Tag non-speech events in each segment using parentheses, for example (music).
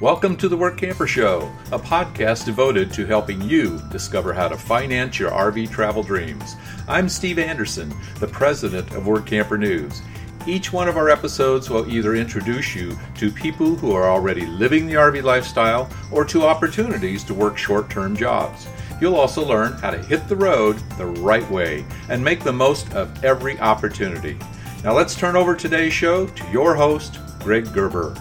Welcome to the Work Camper Show, a podcast devoted to helping you discover how to finance your RV travel dreams. I'm Steve Anderson, the president of Work Camper News. Each one of our episodes will either introduce you to people who are already living the RV lifestyle or to opportunities to work short term jobs. You'll also learn how to hit the road the right way and make the most of every opportunity. Now let's turn over today's show to your host, Greg Gerber.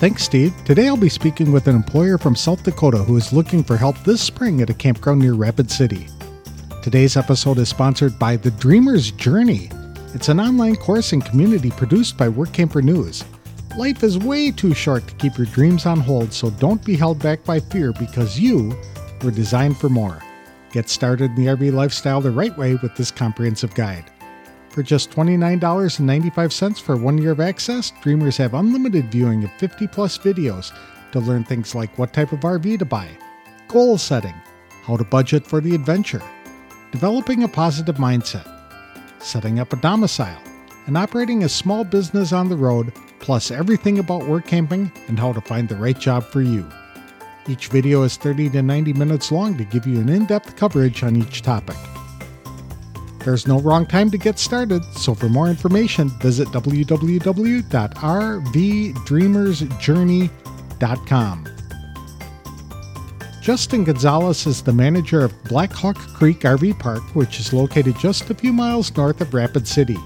Thanks, Steve. Today I'll be speaking with an employer from South Dakota who is looking for help this spring at a campground near Rapid City. Today's episode is sponsored by The Dreamer's Journey. It's an online course and community produced by Work Camper News. Life is way too short to keep your dreams on hold, so don't be held back by fear because you were designed for more. Get started in the RV lifestyle the right way with this comprehensive guide. For just $29.95 for one year of access, Dreamers have unlimited viewing of 50 plus videos to learn things like what type of RV to buy, goal setting, how to budget for the adventure, developing a positive mindset, setting up a domicile, and operating a small business on the road, plus everything about work camping and how to find the right job for you. Each video is 30 to 90 minutes long to give you an in depth coverage on each topic. There's no wrong time to get started, so for more information, visit www.rvdreamersjourney.com. Justin Gonzalez is the manager of Blackhawk Creek RV Park, which is located just a few miles north of Rapid City,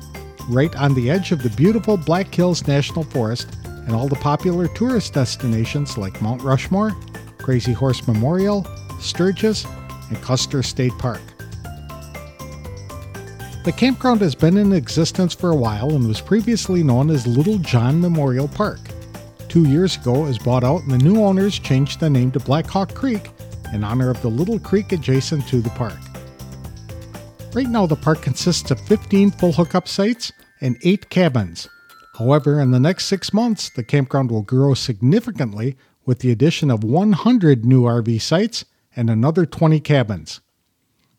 right on the edge of the beautiful Black Hills National Forest and all the popular tourist destinations like Mount Rushmore, Crazy Horse Memorial, Sturgis, and Custer State Park. The campground has been in existence for a while and was previously known as Little John Memorial Park. Two years ago, it was bought out and the new owners changed the name to Black Hawk Creek in honor of the little creek adjacent to the park. Right now, the park consists of 15 full hookup sites and 8 cabins. However, in the next six months, the campground will grow significantly with the addition of 100 new RV sites and another 20 cabins.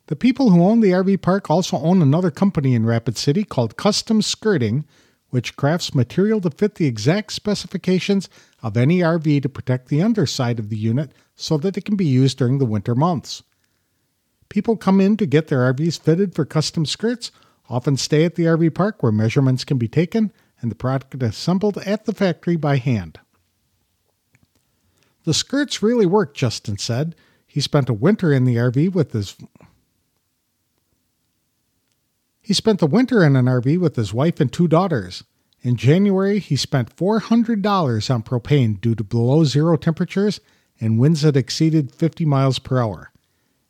The people who own the RV park also own another company in Rapid City called Custom Skirting, which crafts material to fit the exact specifications of any RV to protect the underside of the unit so that it can be used during the winter months. People come in to get their RVs fitted for custom skirts, often stay at the RV park where measurements can be taken and the product assembled at the factory by hand. The skirts really work, Justin said. He spent a winter in the RV with his he spent the winter in an RV with his wife and two daughters. In January, he spent $400 on propane due to below zero temperatures and winds that exceeded 50 miles per hour.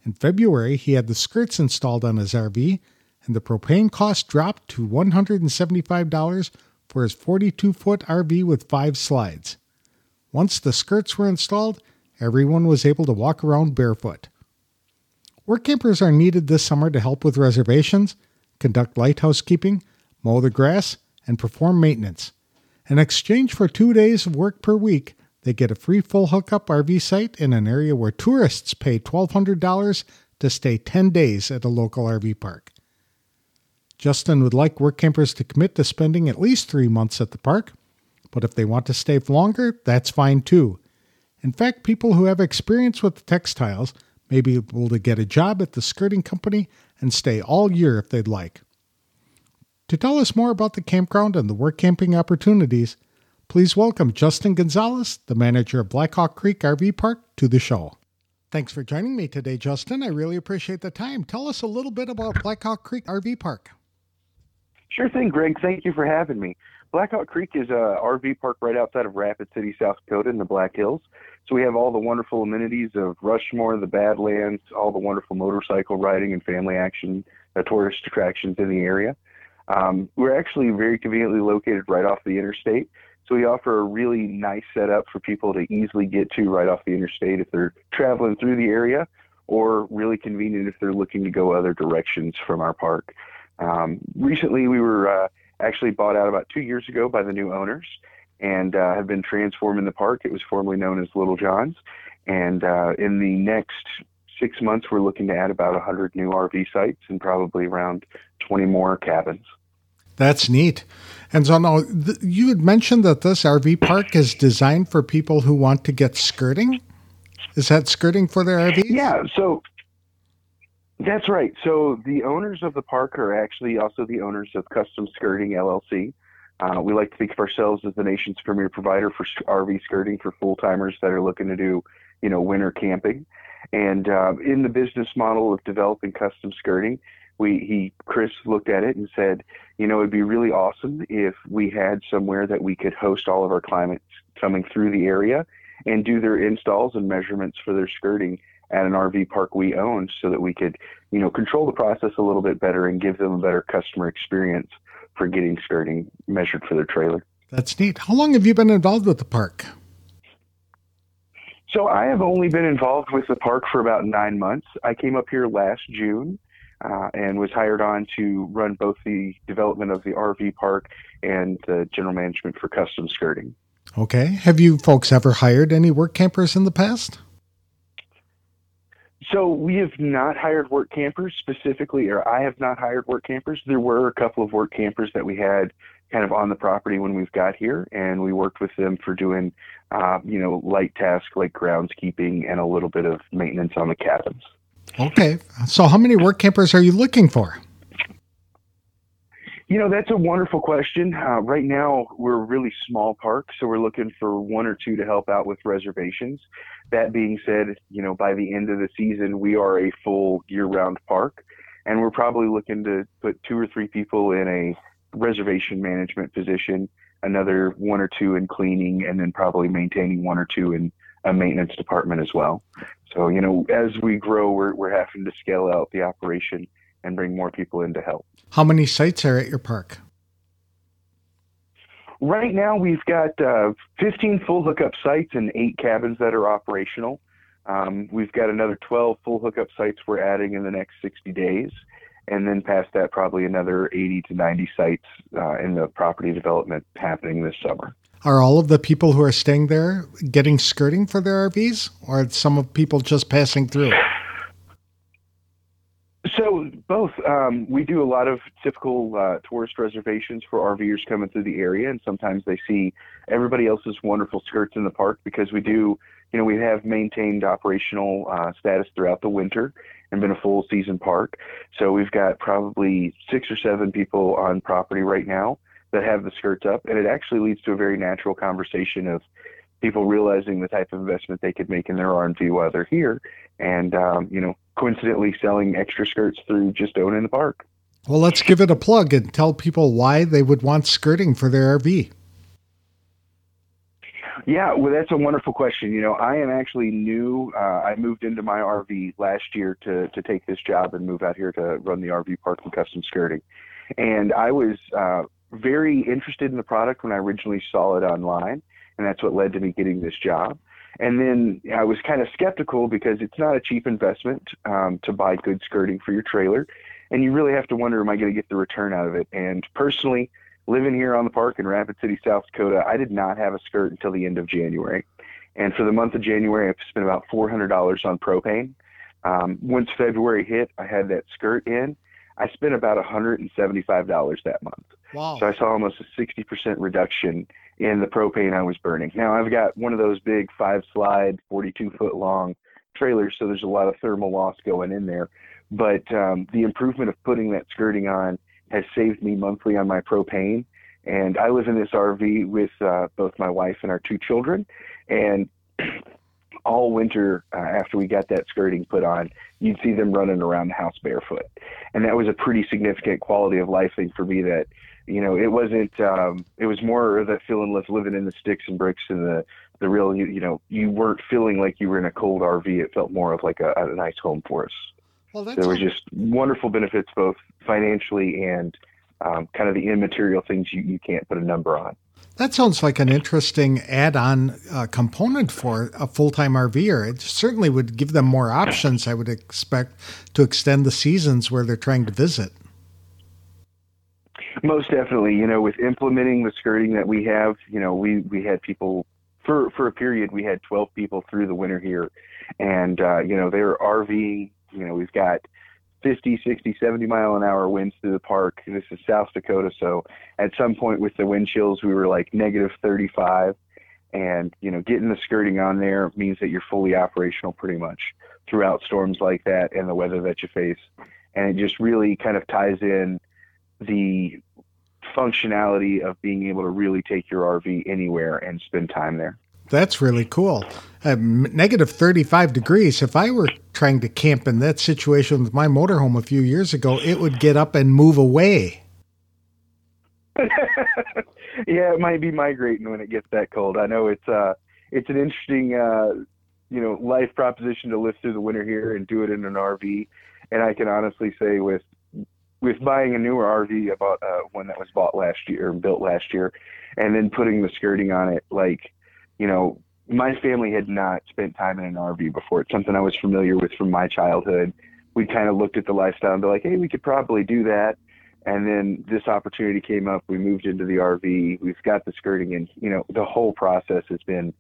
In February, he had the skirts installed on his RV, and the propane cost dropped to $175 for his 42 foot RV with five slides. Once the skirts were installed, everyone was able to walk around barefoot. Work campers are needed this summer to help with reservations conduct lighthouse keeping, mow the grass, and perform maintenance. In exchange for two days of work per week, they get a free full hookup RV site in an area where tourists pay $1,200 to stay 10 days at a local RV park. Justin would like work campers to commit to spending at least three months at the park, but if they want to stay longer, that's fine too. In fact, people who have experience with textiles may be able to get a job at the skirting company and stay all year if they'd like. To tell us more about the campground and the work camping opportunities, please welcome Justin Gonzalez, the manager of Blackhawk Creek RV Park, to the show. Thanks for joining me today, Justin. I really appreciate the time. Tell us a little bit about Blackhawk Creek RV Park. Sure thing, Greg. Thank you for having me. Blackhawk Creek is a RV park right outside of Rapid City, South Dakota, in the Black Hills. So we have all the wonderful amenities of Rushmore, the Badlands, all the wonderful motorcycle riding and family action, uh, tourist attractions in the area. Um, we're actually very conveniently located right off the interstate. So we offer a really nice setup for people to easily get to right off the interstate if they're traveling through the area, or really convenient if they're looking to go other directions from our park. Um, recently, we were uh, actually bought out about two years ago by the new owners, and uh, have been transformed in the park. It was formerly known as Little John's. And uh, in the next six months, we're looking to add about 100 new RV sites and probably around 20 more cabins. That's neat. And so now th- you had mentioned that this RV park is designed for people who want to get skirting. Is that skirting for their RVs? Yeah, so that's right. So the owners of the park are actually also the owners of Custom Skirting LLC. Uh, we like to think of ourselves as the nation's premier provider for RV skirting for full timers that are looking to do, you know, winter camping. And uh, in the business model of developing custom skirting, we he Chris looked at it and said, you know, it'd be really awesome if we had somewhere that we could host all of our clients coming through the area and do their installs and measurements for their skirting at an RV park we own so that we could, you know, control the process a little bit better and give them a better customer experience for getting skirting measured for their trailer. That's neat. How long have you been involved with the park? So I have only been involved with the park for about nine months. I came up here last June uh, and was hired on to run both the development of the RV park and the general management for custom skirting. Okay. Have you folks ever hired any work campers in the past? So we have not hired work campers specifically, or I have not hired work campers. There were a couple of work campers that we had kind of on the property when we've got here, and we worked with them for doing, uh, you know, light tasks like groundskeeping and a little bit of maintenance on the cabins. Okay. So how many work campers are you looking for? You know, that's a wonderful question. Uh, right now, we're a really small park, so we're looking for one or two to help out with reservations. That being said, you know, by the end of the season, we are a full year round park, and we're probably looking to put two or three people in a reservation management position, another one or two in cleaning, and then probably maintaining one or two in a maintenance department as well. So, you know, as we grow, we're, we're having to scale out the operation and bring more people in to help. How many sites are at your park? Right now, we've got uh, 15 full hookup sites and eight cabins that are operational. Um, we've got another 12 full hookup sites we're adding in the next 60 days. And then past that, probably another 80 to 90 sites uh, in the property development happening this summer. Are all of the people who are staying there getting skirting for their RVs, or are some of people just passing through? Both. Um, we do a lot of typical uh, tourist reservations for RVers coming through the area, and sometimes they see everybody else's wonderful skirts in the park because we do. You know, we have maintained operational uh, status throughout the winter and been a full season park. So we've got probably six or seven people on property right now that have the skirts up, and it actually leads to a very natural conversation of people realizing the type of investment they could make in their R&V while they're here, and um, you know, coincidentally selling extra skirts through just owning the park. Well, let's give it a plug and tell people why they would want skirting for their RV. Yeah, well, that's a wonderful question. You know, I am actually new. Uh, I moved into my RV last year to to take this job and move out here to run the RV park and custom skirting. And I was uh, very interested in the product when I originally saw it online, and that's what led to me getting this job. And then I was kind of skeptical because it's not a cheap investment um, to buy good skirting for your trailer. And you really have to wonder, am I going to get the return out of it? And personally, living here on the park in Rapid City, South Dakota, I did not have a skirt until the end of January. And for the month of January, I've spent about $400 on propane. Um, once February hit, I had that skirt in. I spent about $175 that month. Wow. So I saw almost a 60% reduction in the propane I was burning. Now I've got one of those big five slide, 42 foot long trailers, so there's a lot of thermal loss going in there. But um, the improvement of putting that skirting on has saved me monthly on my propane. And I live in this RV with uh, both my wife and our two children. And (clears throat) all winter uh, after we got that skirting put on, you'd see them running around the house barefoot. And that was a pretty significant quality of life thing for me that you know, it wasn't. Um, it was more of that feeling of living in the sticks and bricks and the the real. You, you know, you weren't feeling like you were in a cold RV. It felt more of like a, a nice home for us. Well, that's there was just wonderful benefits both financially and um, kind of the immaterial things you, you can't put a number on. That sounds like an interesting add-on uh, component for a full-time RVer. It certainly would give them more options. I would expect to extend the seasons where they're trying to visit. Most definitely, you know, with implementing the skirting that we have, you know, we we had people for for a period we had 12 people through the winter here, and uh, you know they're RVing. You know, we've got 50, 60, 70 mile an hour winds through the park. This is South Dakota, so at some point with the wind chills, we were like negative 35. And, you know, getting the skirting on there means that you're fully operational pretty much throughout storms like that and the weather that you face. And it just really kind of ties in the functionality of being able to really take your RV anywhere and spend time there. That's really cool. Uh, negative 35 degrees. If I were trying to camp in that situation with my motorhome a few years ago, it would get up and move away. (laughs) yeah, it might be migrating when it gets that cold. I know it's uh it's an interesting uh you know life proposition to live through the winter here and do it in an RV. And I can honestly say with with buying a newer RV, about uh, one that was bought last year, built last year, and then putting the skirting on it, like you know, my family had not spent time in an RV before. It's something I was familiar with from my childhood. We kind of looked at the lifestyle and be like, hey, we could probably do that. And then this opportunity came up. We moved into the RV. We've got the skirting, and you know, the whole process has been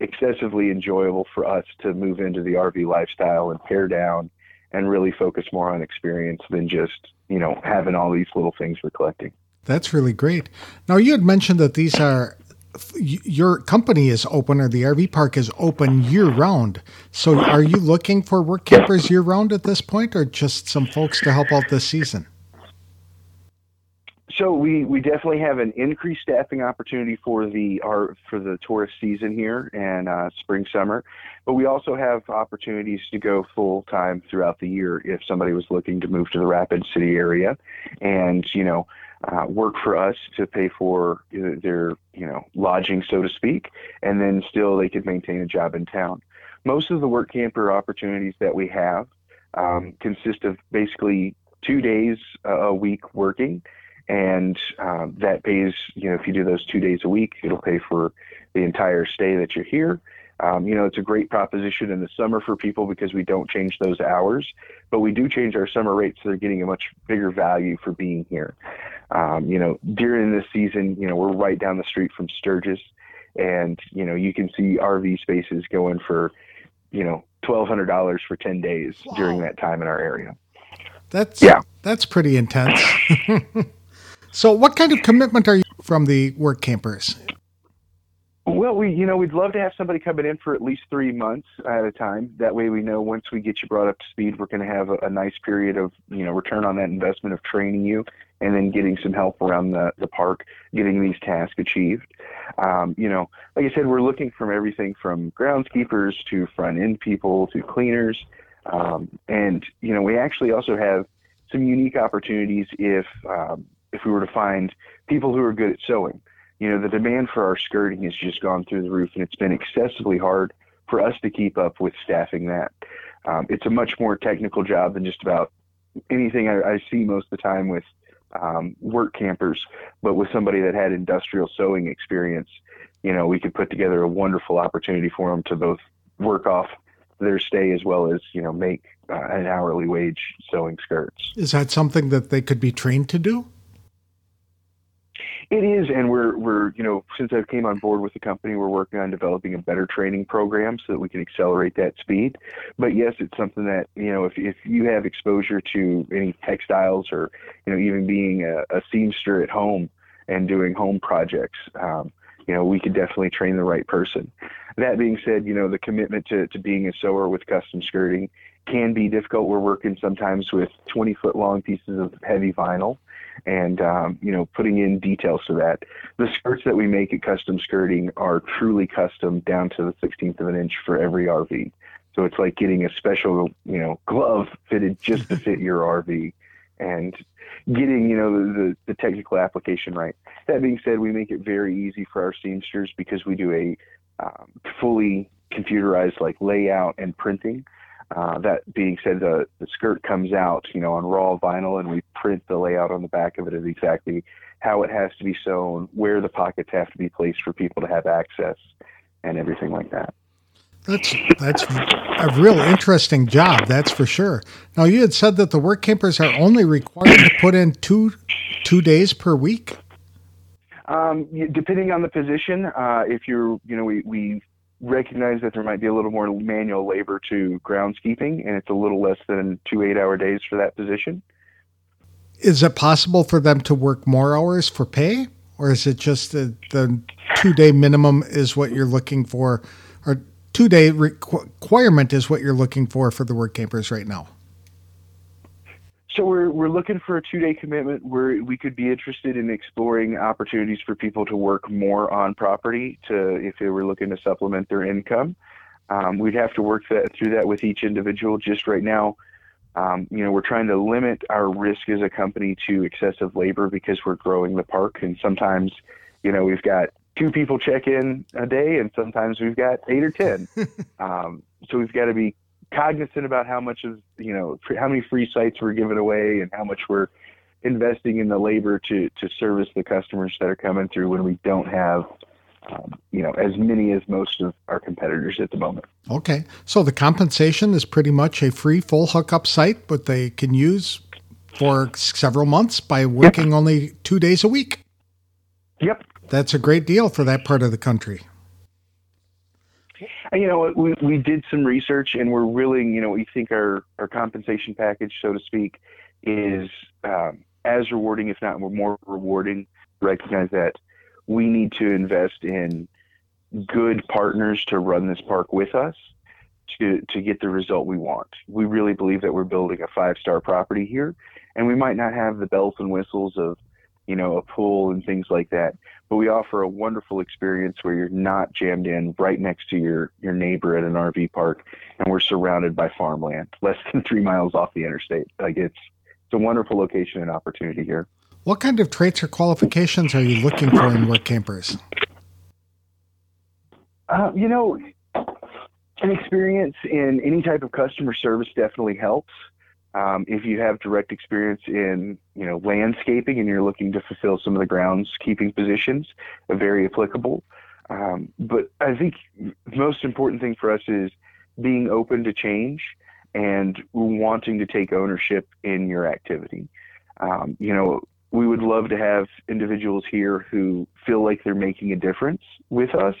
excessively enjoyable for us to move into the RV lifestyle and pare down and really focus more on experience than just you know having all these little things we're collecting. That's really great. Now you had mentioned that these are your company is open or the RV park is open year round. So are you looking for work campers year round at this point or just some folks to help out this season? So we, we definitely have an increased staffing opportunity for the our for the tourist season here and uh, spring summer, but we also have opportunities to go full time throughout the year if somebody was looking to move to the Rapid City area, and you know uh, work for us to pay for their you know lodging, so to speak, and then still they could maintain a job in town. Most of the work camper opportunities that we have um, consist of basically two days a week working, and um, that pays you know if you do those two days a week, it'll pay for the entire stay that you're here. Um, you know, it's a great proposition in the summer for people because we don't change those hours, but we do change our summer rates so they're getting a much bigger value for being here. Um, you know, during this season, you know, we're right down the street from Sturgis, and you know, you can see RV spaces going for, you know, twelve hundred dollars for ten days wow. during that time in our area. That's yeah, that's pretty intense. (laughs) so, what kind of commitment are you from the work campers? Well, we you know we'd love to have somebody coming in for at least three months at a time. That way, we know once we get you brought up to speed, we're going to have a, a nice period of you know return on that investment of training you, and then getting some help around the the park, getting these tasks achieved. Um, you know, like I said, we're looking from everything from groundskeepers to front end people to cleaners, um, and you know we actually also have some unique opportunities if um, if we were to find people who are good at sewing you know, the demand for our skirting has just gone through the roof, and it's been excessively hard for us to keep up with staffing that. Um, it's a much more technical job than just about anything I, I see most of the time with um, work campers, but with somebody that had industrial sewing experience, you know, we could put together a wonderful opportunity for them to both work off their stay as well as, you know, make uh, an hourly wage sewing skirts. Is that something that they could be trained to do? It is, and we're we're you know since I came on board with the company, we're working on developing a better training program so that we can accelerate that speed. But yes, it's something that you know if if you have exposure to any textiles or you know even being a, a seamster at home and doing home projects, um, you know we could definitely train the right person. That being said, you know the commitment to to being a sewer with custom skirting can be difficult. We're working sometimes with 20 foot long pieces of heavy vinyl and um, you know putting in details to that. The skirts that we make at Custom Skirting are truly custom down to the 16th of an inch for every RV. So it's like getting a special you know glove fitted just to fit your RV, and getting you know the, the technical application right. That being said, we make it very easy for our seamsters because we do a um, fully computerized like layout and printing. Uh, that being said, the, the skirt comes out, you know, on raw vinyl, and we print the layout on the back of it of exactly how it has to be sewn, where the pockets have to be placed for people to have access, and everything like that. That's that's a real interesting job, that's for sure. Now, you had said that the work campers are only required to put in two two days per week. Um, depending on the position, uh, if you're, you know, we, we recognize that there might be a little more manual labor to groundskeeping, and it's a little less than two eight-hour days for that position. Is it possible for them to work more hours for pay, or is it just the, the two-day minimum is what you're looking for, or two-day requirement is what you're looking for for the work campers right now? So we're we're looking for a two day commitment where we could be interested in exploring opportunities for people to work more on property to if they were looking to supplement their income. Um, we'd have to work that through that with each individual. Just right now, um, you know, we're trying to limit our risk as a company to excessive labor because we're growing the park, and sometimes, you know, we've got two people check in a day, and sometimes we've got eight or ten. (laughs) um, so we've got to be cognizant about how much of you know how many free sites we're giving away and how much we're investing in the labor to to service the customers that are coming through when we don't have um, you know as many as most of our competitors at the moment. Okay, so the compensation is pretty much a free full hookup site, but they can use for several months by working yep. only two days a week. Yep, that's a great deal for that part of the country you know, we, we did some research and we're really, you know, we think our, our compensation package, so to speak, is um, as rewarding, if not more rewarding. Recognize that we need to invest in good partners to run this park with us to, to get the result we want. We really believe that we're building a five star property here, and we might not have the bells and whistles of you know, a pool and things like that. But we offer a wonderful experience where you're not jammed in right next to your, your neighbor at an RV park and we're surrounded by farmland (laughs) less than three miles off the interstate. Like it's, it's a wonderful location and opportunity here. What kind of traits or qualifications are you looking for in work campers? Uh, you know, an experience in any type of customer service definitely helps. Um, if you have direct experience in, you know, landscaping and you're looking to fulfill some of the groundskeeping positions, very applicable. Um, but I think the most important thing for us is being open to change and wanting to take ownership in your activity. Um, you know, we would love to have individuals here who feel like they're making a difference with us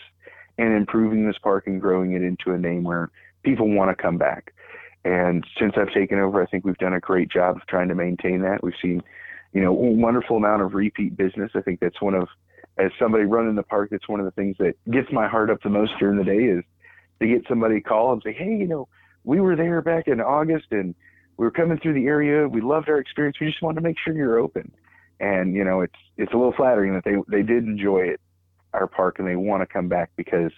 and improving this park and growing it into a name where people want to come back. And since I've taken over, I think we've done a great job of trying to maintain that. We've seen, you know, a wonderful amount of repeat business. I think that's one of, as somebody running the park, that's one of the things that gets my heart up the most during the day is to get somebody call and say, hey, you know, we were there back in August and we were coming through the area. We loved our experience. We just wanted to make sure you're open. And you know, it's it's a little flattering that they they did enjoy it, our park, and they want to come back because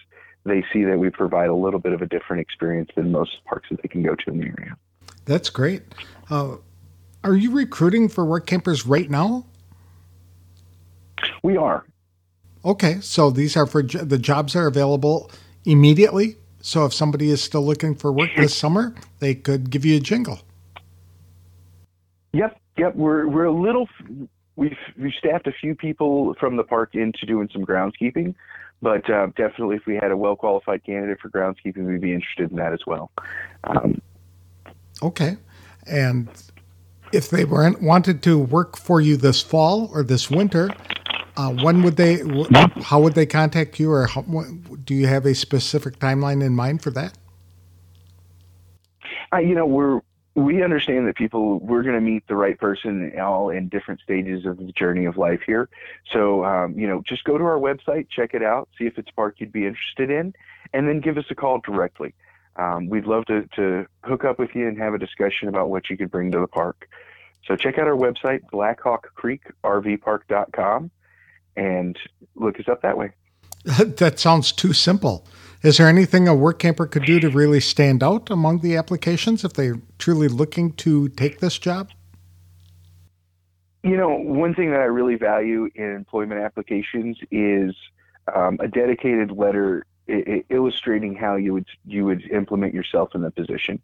they see that we provide a little bit of a different experience than most parks that they can go to in the area. That's great. Uh, are you recruiting for work campers right now? We are. Okay, so these are for the jobs that are available immediately. So if somebody is still looking for work this summer, they could give you a jingle. Yep, yep. We're we're a little we've we've staffed a few people from the park into doing some groundskeeping. But uh, definitely, if we had a well qualified candidate for groundskeeping, we'd be interested in that as well. Um, okay. And if they weren't wanted to work for you this fall or this winter, uh, when would they? How would they contact you, or how, do you have a specific timeline in mind for that? Uh, you know, we're we understand that people we're going to meet the right person all in different stages of the journey of life here. So um, you know just go to our website check it out see if it's a park you'd be interested in and then give us a call directly. Um, we'd love to, to hook up with you and have a discussion about what you could bring to the park. So check out our website blackhawkcreekrvpark.com and look us up that way. (laughs) That sounds too simple is there anything a work camper could do to really stand out among the applications if they're truly looking to take this job? You know, one thing that I really value in employment applications is um, a dedicated letter illustrating how you would you would implement yourself in the position.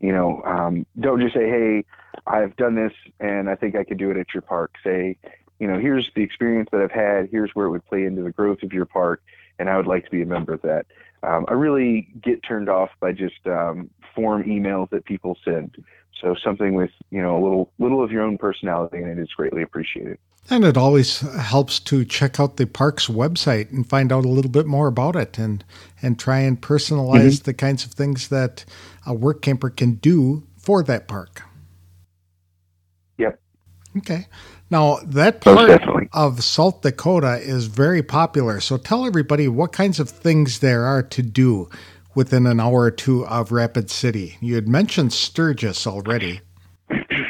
You know, um, don't just say, "Hey, I've done this and I think I could do it at your park." Say, you know, here's the experience that I've had. Here's where it would play into the growth of your park, and I would like to be a member of that um, I really get turned off by just um, form emails that people send. So something with you know a little little of your own personality in it is greatly appreciated. And it always helps to check out the park's website and find out a little bit more about it and and try and personalize mm-hmm. the kinds of things that a work camper can do for that park. Yep. Okay. Now that part of South Dakota is very popular. So tell everybody what kinds of things there are to do within an hour or two of Rapid City. You had mentioned Sturgis already.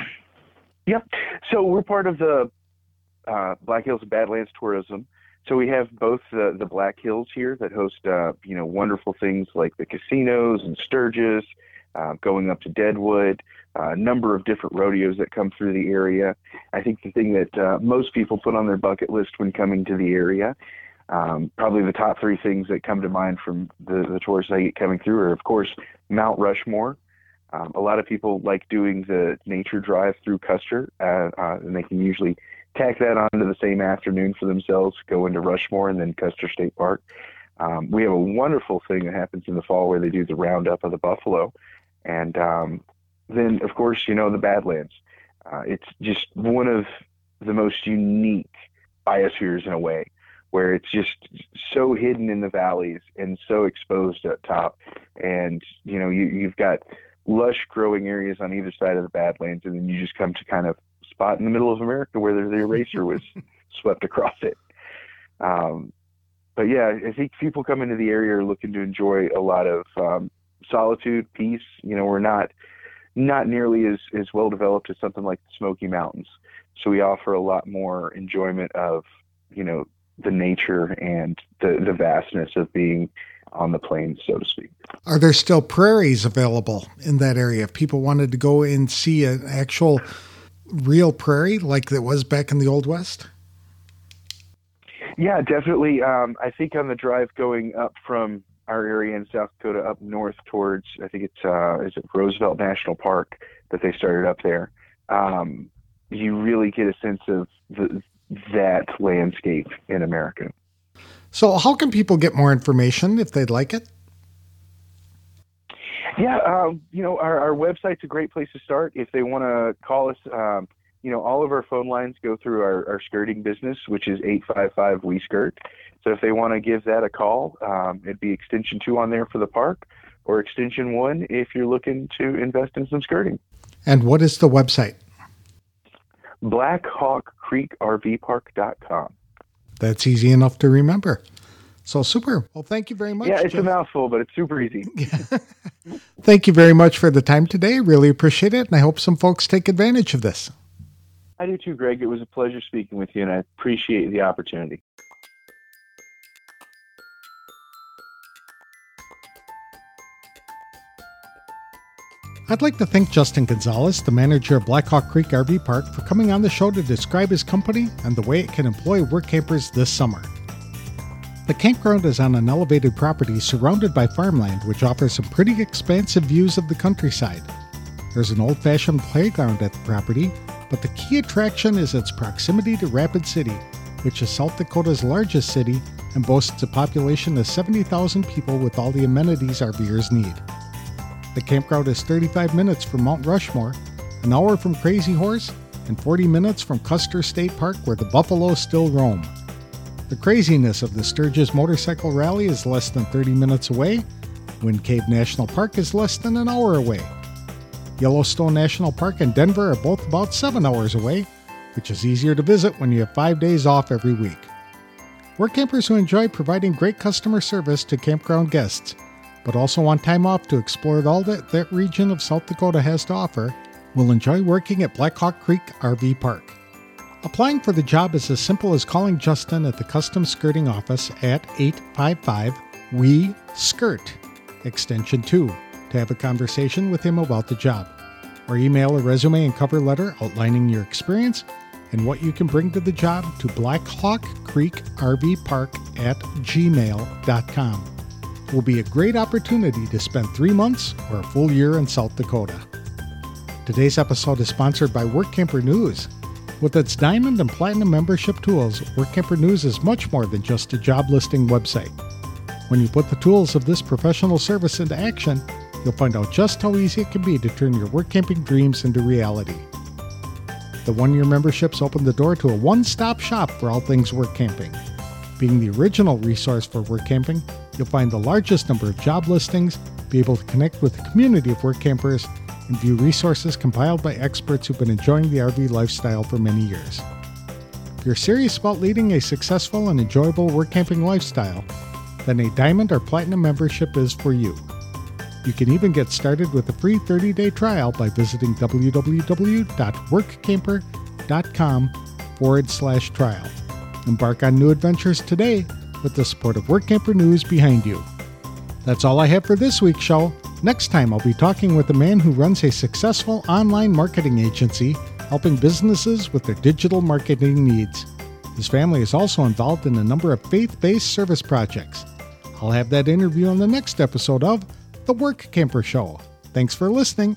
(clears throat) yep. So we're part of the uh, Black Hills Badlands Tourism. So we have both the, the Black Hills here that host, uh, you know, wonderful things like the casinos and Sturgis, uh, going up to Deadwood, a number of different rodeos that come through the area. I think the thing that uh, most people put on their bucket list when coming to the area, um, probably the top three things that come to mind from the, the tourists I get coming through are, of course, Mount Rushmore. Um, a lot of people like doing the nature drive through Custer, uh, uh, and they can usually tack that onto the same afternoon for themselves, go into Rushmore and then Custer State Park. Um, we have a wonderful thing that happens in the fall where they do the roundup of the buffalo. And um, then, of course, you know, the Badlands. Uh, it's just one of the most unique biospheres in a way, where it's just so hidden in the valleys and so exposed up top. And, you know, you, you've got lush growing areas on either side of the Badlands, and then you just come to kind of spot in the middle of America where the eraser was (laughs) swept across it. Um, but yeah, I think people come into the area are looking to enjoy a lot of um, solitude, peace. You know, we're not not nearly as, as well developed as something like the Smoky Mountains. So we offer a lot more enjoyment of, you know, the nature and the, the vastness of being on the plains, so to speak. Are there still prairies available in that area? If people wanted to go and see an actual real prairie like it was back in the Old West? Yeah, definitely. Um, I think on the drive going up from our area in South Dakota up north towards I think it's uh, is it Roosevelt National Park that they started up there. Um, you really get a sense of the, that landscape in America. So, how can people get more information if they'd like it? Yeah, um, you know, our, our website's a great place to start. If they want to call us, um, you know, all of our phone lines go through our, our skirting business, which is 855 We Skirt. So if they want to give that a call, um, it'd be extension two on there for the park or extension one if you're looking to invest in some skirting. And what is the website? BlackhawkCreekRVPark.com. That's easy enough to remember. So super. Well, thank you very much. Yeah, it's Jeff. a mouthful, but it's super easy. (laughs) thank you very much for the time today. Really appreciate it. And I hope some folks take advantage of this. I do too, Greg. It was a pleasure speaking with you, and I appreciate the opportunity. I'd like to thank Justin Gonzalez, the manager of Blackhawk Creek RV Park, for coming on the show to describe his company and the way it can employ work campers this summer. The campground is on an elevated property surrounded by farmland, which offers some pretty expansive views of the countryside. There's an old fashioned playground at the property, but the key attraction is its proximity to Rapid City, which is South Dakota's largest city and boasts a population of 70,000 people with all the amenities our RVers need. The campground is 35 minutes from Mount Rushmore, an hour from Crazy Horse, and 40 minutes from Custer State Park where the buffalo still roam. The craziness of the Sturgis Motorcycle Rally is less than 30 minutes away. Wind Cave National Park is less than an hour away. Yellowstone National Park and Denver are both about 7 hours away, which is easier to visit when you have 5 days off every week. Work campers who enjoy providing great customer service to campground guests but also want time off to explore all that that region of South Dakota has to offer, will enjoy working at Blackhawk Creek RV Park. Applying for the job is as simple as calling Justin at the Custom Skirting Office at 855 We Skirt, extension 2, to have a conversation with him about the job. Or email a resume and cover letter outlining your experience and what you can bring to the job to Blackhawk Creek RV Park at gmail.com It will be a great opportunity to spend three months or a full year in South Dakota. Today's episode is sponsored by WorkCamper News. With its diamond and platinum membership tools, WorkCamper News is much more than just a job listing website. When you put the tools of this professional service into action, you'll find out just how easy it can be to turn your work camping dreams into reality. The one year memberships open the door to a one stop shop for all things work camping. Being the original resource for work camping, you'll find the largest number of job listings, be able to connect with a community of work campers, and view resources compiled by experts who've been enjoying the RV lifestyle for many years. If you're serious about leading a successful and enjoyable work camping lifestyle, then a Diamond or Platinum membership is for you. You can even get started with a free 30 day trial by visiting www.workcamper.com forward slash trial. Embark on new adventures today with the support of Work Camper News behind you. That's all I have for this week's show. Next time, I'll be talking with a man who runs a successful online marketing agency helping businesses with their digital marketing needs. His family is also involved in a number of faith based service projects. I'll have that interview on the next episode of The Work Camper Show. Thanks for listening.